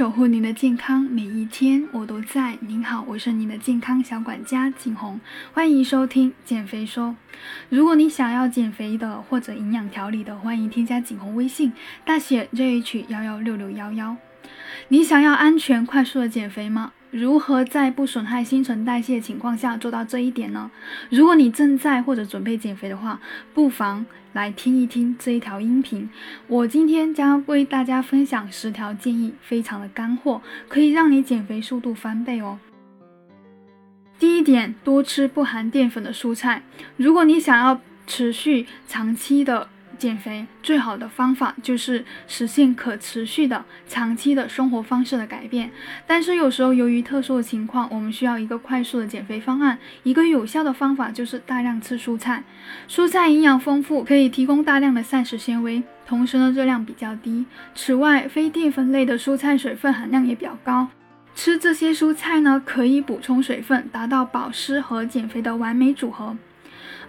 守护您的健康，每一天我都在。您好，我是您的健康小管家景红，欢迎收听减肥说。如果你想要减肥的或者营养调理的，欢迎添加景红微信，大写 JH 幺幺六六幺幺。你想要安全快速的减肥吗？如何在不损害新陈代谢情况下做到这一点呢？如果你正在或者准备减肥的话，不妨来听一听这一条音频。我今天将为大家分享十条建议，非常的干货，可以让你减肥速度翻倍哦。第一点，多吃不含淀粉的蔬菜。如果你想要持续长期的，减肥最好的方法就是实现可持续的长期的生活方式的改变。但是有时候由于特殊的情况，我们需要一个快速的减肥方案。一个有效的方法就是大量吃蔬菜。蔬菜营养丰富，可以提供大量的膳食纤维，同时呢热量比较低。此外，非淀粉类的蔬菜水分含量也比较高。吃这些蔬菜呢，可以补充水分，达到保湿和减肥的完美组合。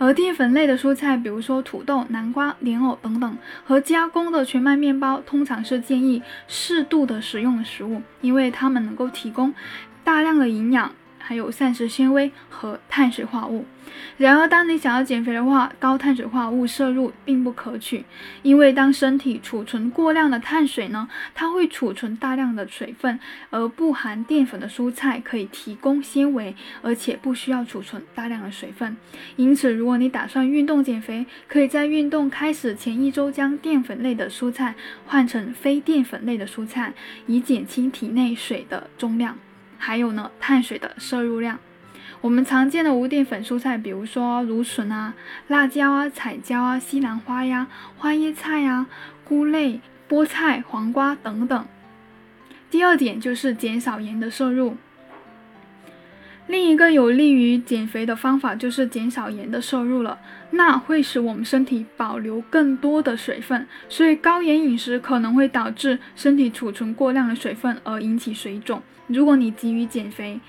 而淀粉类的蔬菜，比如说土豆、南瓜、莲藕等等，和加工的全麦面包，通常是建议适度的食用的食物，因为它们能够提供大量的营养。还有膳食纤维和碳水化物。然而，当你想要减肥的话，高碳水化物摄入并不可取，因为当身体储存过量的碳水呢，它会储存大量的水分，而不含淀粉的蔬菜可以提供纤维，而且不需要储存大量的水分。因此，如果你打算运动减肥，可以在运动开始前一周将淀粉类的蔬菜换成非淀粉类的蔬菜，以减轻体内水的重量。还有呢，碳水的摄入量。我们常见的无淀粉蔬菜，比如说芦笋啊、辣椒啊、彩椒啊、西兰花呀、花椰菜呀、菇类、菠菜、黄瓜等等。第二点就是减少盐的摄入。另一个有利于减肥的方法就是减少盐的摄入了，那会使我们身体保留更多的水分，所以高盐饮食可能会导致身体储存过量的水分而引起水肿。如果你急于减肥，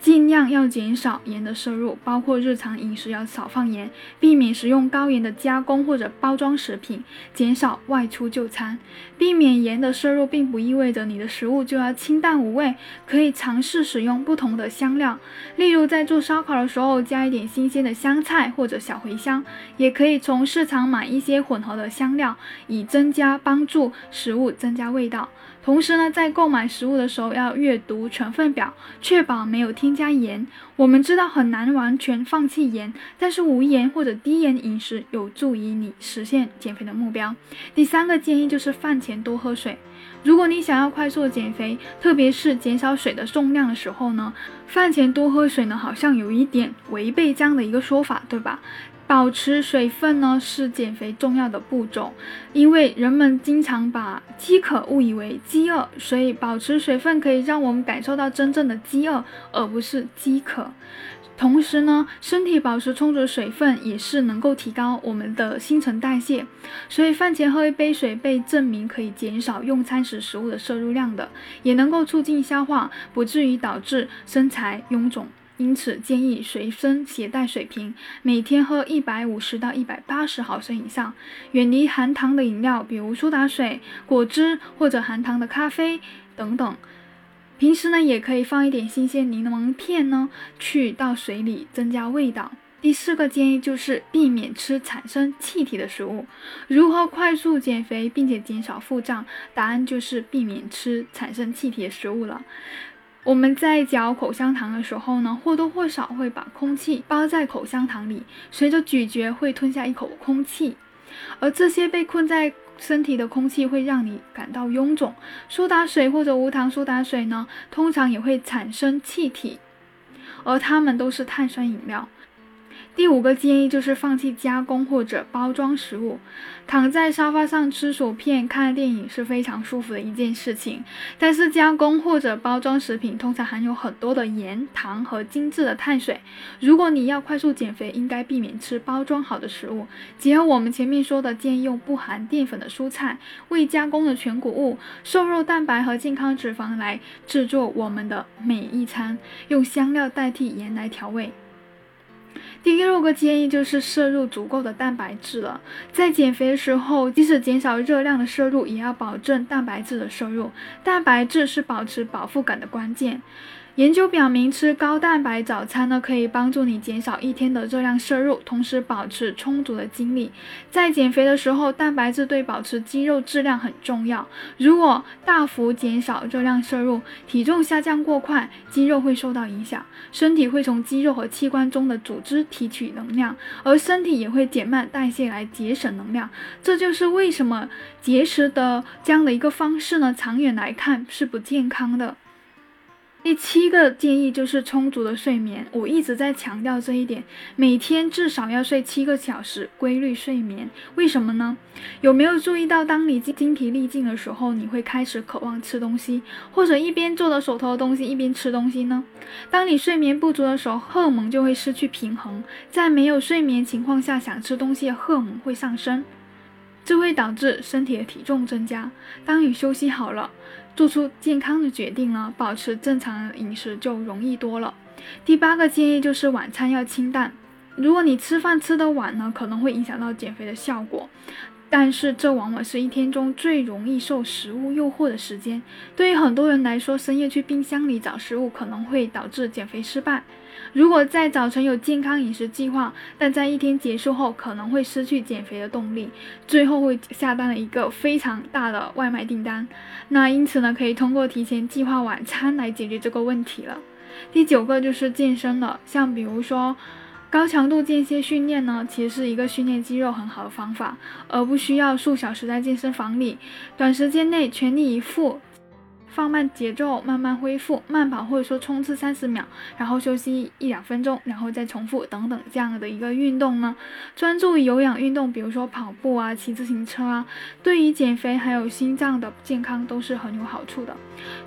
尽量要减少盐的摄入，包括日常饮食要少放盐，避免食用高盐的加工或者包装食品，减少外出就餐。避免盐的摄入并不意味着你的食物就要清淡无味，可以尝试使用不同的香料，例如在做烧烤的时候加一点新鲜的香菜或者小茴香，也可以从市场买一些混合的香料，以增加帮助食物增加味道。同时呢，在购买食物的时候要阅读成分表，确保没有添加盐。我们知道很难完全放弃盐，但是无盐或者低盐饮食有助于你实现减肥的目标。第三个建议就是饭前多喝水。如果你想要快速减肥，特别是减少水的重量的时候呢，饭前多喝水呢，好像有一点违背这样的一个说法，对吧？保持水分呢是减肥重要的步骤，因为人们经常把饥渴误以为饥饿，所以保持水分可以让我们感受到真正的饥饿，而不是饥渴。同时呢，身体保持充足水分也是能够提高我们的新陈代谢，所以饭前喝一杯水被证明可以减少用餐时食物的摄入量的，也能够促进消化，不至于导致身材臃肿。因此，建议随身携带水瓶，每天喝一百五十到一百八十毫升以上。远离含糖的饮料，比如苏打水、果汁或者含糖的咖啡等等。平时呢，也可以放一点新鲜柠檬片呢，去到水里增加味道。第四个建议就是避免吃产生气体的食物。如何快速减肥并且减少腹胀？答案就是避免吃产生气体的食物了。我们在嚼口香糖的时候呢，或多或少会把空气包在口香糖里，随着咀嚼会吞下一口空气，而这些被困在身体的空气会让你感到臃肿。苏打水或者无糖苏打水呢，通常也会产生气体，而它们都是碳酸饮料。第五个建议就是放弃加工或者包装食物。躺在沙发上吃薯片、看电影是非常舒服的一件事情，但是加工或者包装食品通常含有很多的盐、糖和精致的碳水。如果你要快速减肥，应该避免吃包装好的食物。结合我们前面说的，建议用不含淀粉的蔬菜、未加工的全谷物、瘦肉蛋白和健康脂肪来制作我们的每一餐，用香料代替盐来调味。第六个建议就是摄入足够的蛋白质了。在减肥的时候，即使减少热量的摄入，也要保证蛋白质的摄入。蛋白质是保持饱腹感的关键。研究表明，吃高蛋白早餐呢，可以帮助你减少一天的热量摄入，同时保持充足的精力。在减肥的时候，蛋白质对保持肌肉质量很重要。如果大幅减少热量摄入，体重下降过快，肌肉会受到影响，身体会从肌肉和器官中的组织提取能量，而身体也会减慢代谢来节省能量。这就是为什么节食的这样的一个方式呢，长远来看是不健康的。第七个建议就是充足的睡眠，我一直在强调这一点，每天至少要睡七个小时，规律睡眠。为什么呢？有没有注意到，当你精疲力尽的时候，你会开始渴望吃东西，或者一边做着手头的东西，一边吃东西呢？当你睡眠不足的时候，荷尔蒙就会失去平衡，在没有睡眠情况下，想吃东西的荷尔蒙会上升，这会导致身体的体重增加。当你休息好了。做出健康的决定呢，保持正常的饮食就容易多了。第八个建议就是晚餐要清淡。如果你吃饭吃得晚呢，可能会影响到减肥的效果。但是这往往是一天中最容易受食物诱惑的时间。对于很多人来说，深夜去冰箱里找食物可能会导致减肥失败。如果在早晨有健康饮食计划，但在一天结束后可能会失去减肥的动力，最后会下单了一个非常大的外卖订单。那因此呢，可以通过提前计划晚餐来解决这个问题了。第九个就是健身了，像比如说。高强度间歇训练呢，其实是一个训练肌肉很好的方法，而不需要数小时在健身房里，短时间内全力以赴。放慢节奏，慢慢恢复，慢跑或者说冲刺三十秒，然后休息一两分钟，然后再重复等等这样的一个运动呢。专注于有氧运动，比如说跑步啊、骑自行车啊，对于减肥还有心脏的健康都是很有好处的。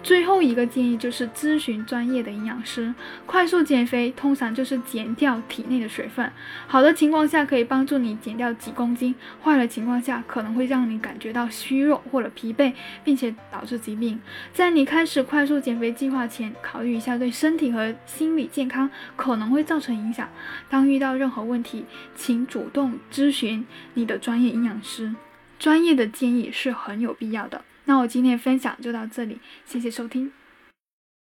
最后一个建议就是咨询专业的营养师。快速减肥通常就是减掉体内的水分，好的情况下可以帮助你减掉几公斤，坏的情况下可能会让你感觉到虚弱或者疲惫，并且导致疾病。在你开始快速减肥计划前，考虑一下对身体和心理健康可能会造成影响。当遇到任何问题，请主动咨询你的专业营养师，专业的建议是很有必要的。那我今天分享就到这里，谢谢收听。